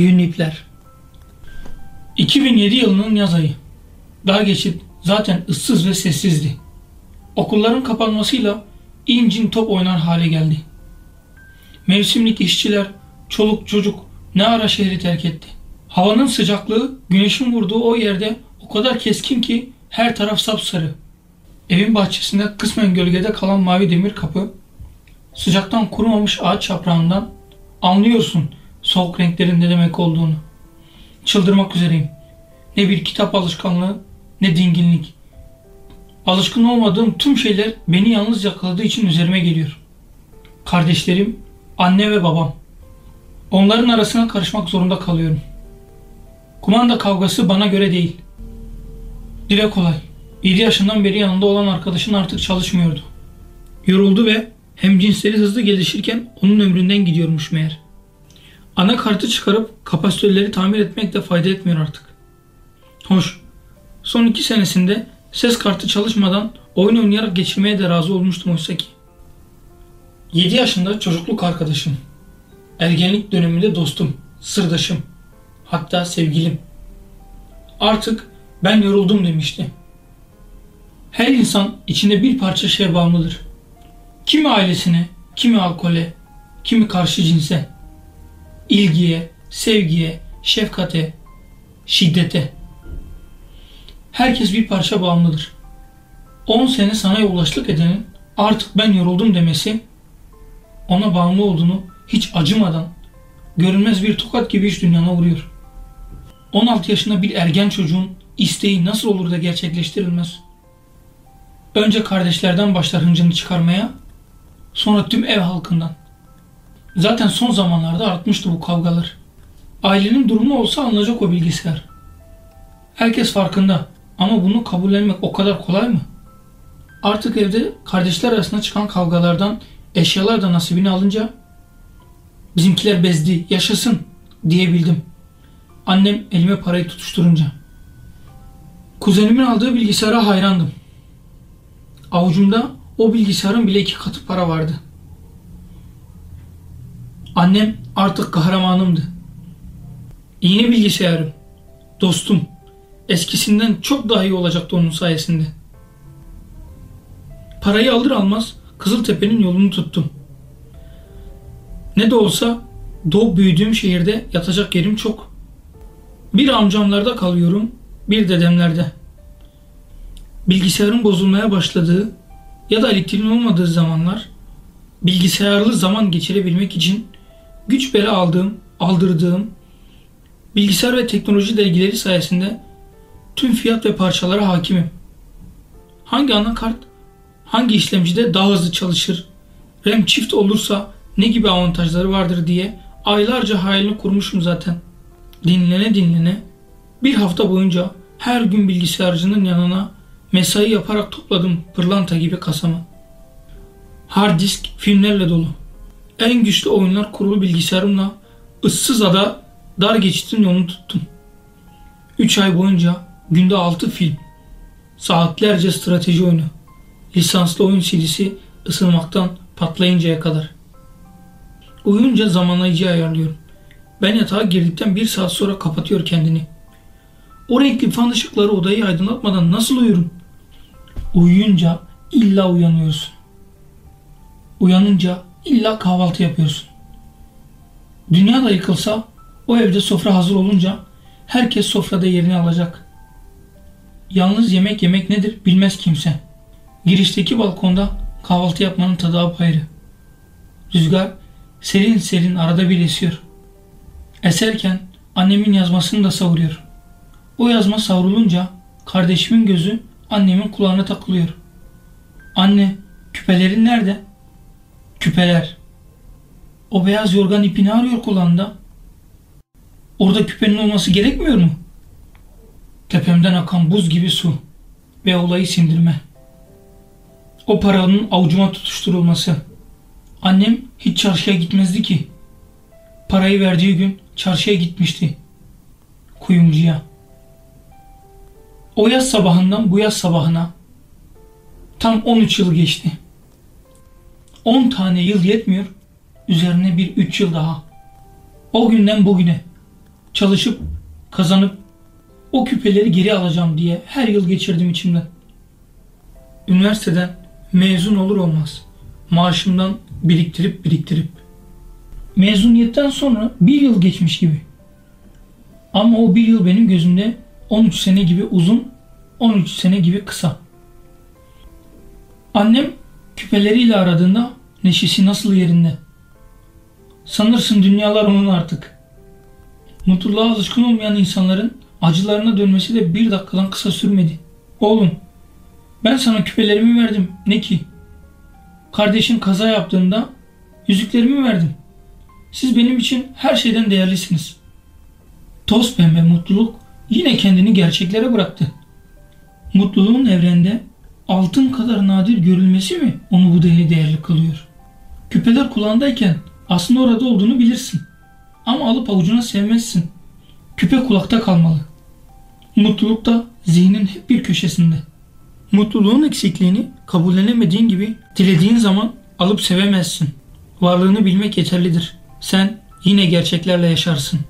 Yünlü ipler. 2007 yılının yaz ayı. Dar geçit zaten ıssız ve sessizdi. Okulların kapanmasıyla incin top oynar hale geldi. Mevsimlik işçiler, çoluk çocuk ne ara şehri terk etti. Havanın sıcaklığı güneşin vurduğu o yerde o kadar keskin ki her taraf sapsarı. Evin bahçesinde kısmen gölgede kalan mavi demir kapı, sıcaktan kurumamış ağaç yaprağından anlıyorsun soğuk renklerin ne demek olduğunu. Çıldırmak üzereyim. Ne bir kitap alışkanlığı ne dinginlik. Alışkın olmadığım tüm şeyler beni yalnız yakaladığı için üzerime geliyor. Kardeşlerim, anne ve babam. Onların arasına karışmak zorunda kalıyorum. Kumanda kavgası bana göre değil. Dile kolay. 7 yaşından beri yanında olan arkadaşın artık çalışmıyordu. Yoruldu ve hem cinsleri hızlı gelişirken onun ömründen gidiyormuş meğer. Anakartı çıkarıp kapasitörleri tamir etmek de fayda etmiyor artık. Hoş. Son iki senesinde ses kartı çalışmadan oyun oynayarak geçirmeye de razı olmuştum oysa ki. 7 yaşında çocukluk arkadaşım. Ergenlik döneminde dostum, sırdaşım, hatta sevgilim. Artık ben yoruldum demişti. Her insan içinde bir parça şey bağımlıdır. Kimi ailesine, kimi alkole, kimi karşı cinse, ilgiye, sevgiye, şefkate, şiddete. Herkes bir parça bağımlıdır. 10 sene sana yoldaşlık edenin artık ben yoruldum demesi ona bağımlı olduğunu hiç acımadan görünmez bir tokat gibi iş dünyana vuruyor. 16 yaşında bir ergen çocuğun isteği nasıl olur da gerçekleştirilmez? Önce kardeşlerden başlar hıncını çıkarmaya, sonra tüm ev halkından. Zaten son zamanlarda artmıştı bu kavgalar. Ailenin durumu olsa alınacak o bilgisayar. Herkes farkında ama bunu kabullenmek o kadar kolay mı? Artık evde kardeşler arasında çıkan kavgalardan eşyalar da nasibini alınca bizimkiler bezdi, yaşasın diyebildim. Annem elime parayı tutuşturunca. Kuzenimin aldığı bilgisayara hayrandım. Avucumda o bilgisayarın bile iki katı para vardı. Annem artık kahramanımdı. Yeni bilgisayarım, dostum, eskisinden çok daha iyi olacaktı onun sayesinde. Parayı alır almaz Kızıltepe'nin yolunu tuttum. Ne de olsa doğup büyüdüğüm şehirde yatacak yerim çok. Bir amcamlarda kalıyorum, bir dedemlerde. Bilgisayarın bozulmaya başladığı ya da elektriğin olmadığı zamanlar bilgisayarlı zaman geçirebilmek için güç bela aldığım, aldırdığım bilgisayar ve teknoloji dergileri sayesinde tüm fiyat ve parçalara hakimim. Hangi anakart, hangi işlemcide daha hızlı çalışır, RAM çift olursa ne gibi avantajları vardır diye aylarca hayalini kurmuşum zaten. Dinlene dinlene bir hafta boyunca her gün bilgisayarcının yanına mesai yaparak topladım pırlanta gibi kasamı. Hard disk filmlerle dolu. En güçlü oyunlar kurulu bilgisayarımla ıssız ada dar geçitin yolunu tuttum. 3 ay boyunca günde 6 film, saatlerce strateji oyunu, lisanslı oyun CD'si ısınmaktan patlayıncaya kadar. Uyuyunca zamanlayıcı ayarlıyorum. Ben yatağa girdikten bir saat sonra kapatıyor kendini. O renkli fan ışıkları odayı aydınlatmadan nasıl uyurum? Uyuyunca illa uyanıyorsun. Uyanınca illa kahvaltı yapıyorsun. Dünya da yıkılsa o evde sofra hazır olunca herkes sofrada yerini alacak. Yalnız yemek yemek nedir bilmez kimse. Girişteki balkonda kahvaltı yapmanın tadı apayrı. Rüzgar serin serin arada bir esiyor. Eserken annemin yazmasını da savuruyor. O yazma savrulunca kardeşimin gözü annemin kulağına takılıyor. Anne, küpelerin nerede? Küpeler. O beyaz yorgan ipini arıyor kulağında. Orada küpenin olması gerekmiyor mu? Tepemden akan buz gibi su ve olayı sindirme. O paranın avucuma tutuşturulması. Annem hiç çarşıya gitmezdi ki. Parayı verdiği gün çarşıya gitmişti. Kuyumcuya. O yaz sabahından bu yaz sabahına tam 13 yıl geçti. 10 tane yıl yetmiyor, üzerine bir 3 yıl daha. O günden bugüne çalışıp kazanıp o küpeleri geri alacağım diye her yıl geçirdim içimden. Üniversiteden mezun olur olmaz maaşımdan biriktirip biriktirip mezuniyetten sonra bir yıl geçmiş gibi. Ama o bir yıl benim gözümde 13 sene gibi uzun, 13 sene gibi kısa. Annem küpeleriyle aradığında neşesi nasıl yerinde. Sanırsın dünyalar onun artık. Mutluluğa alışkın olmayan insanların acılarına dönmesi de bir dakikadan kısa sürmedi. Oğlum ben sana küpelerimi verdim ne ki? Kardeşin kaza yaptığında yüzüklerimi verdim. Siz benim için her şeyden değerlisiniz. Toz pembe mutluluk yine kendini gerçeklere bıraktı. Mutluluğun evrende altın kadar nadir görülmesi mi onu bu denli değerli kılıyor? Küpeler kulağındayken aslında orada olduğunu bilirsin. Ama alıp avucuna sevmezsin. Küpe kulakta kalmalı. Mutluluk da zihnin hep bir köşesinde. Mutluluğun eksikliğini kabullenemediğin gibi dilediğin zaman alıp sevemezsin. Varlığını bilmek yeterlidir. Sen yine gerçeklerle yaşarsın.''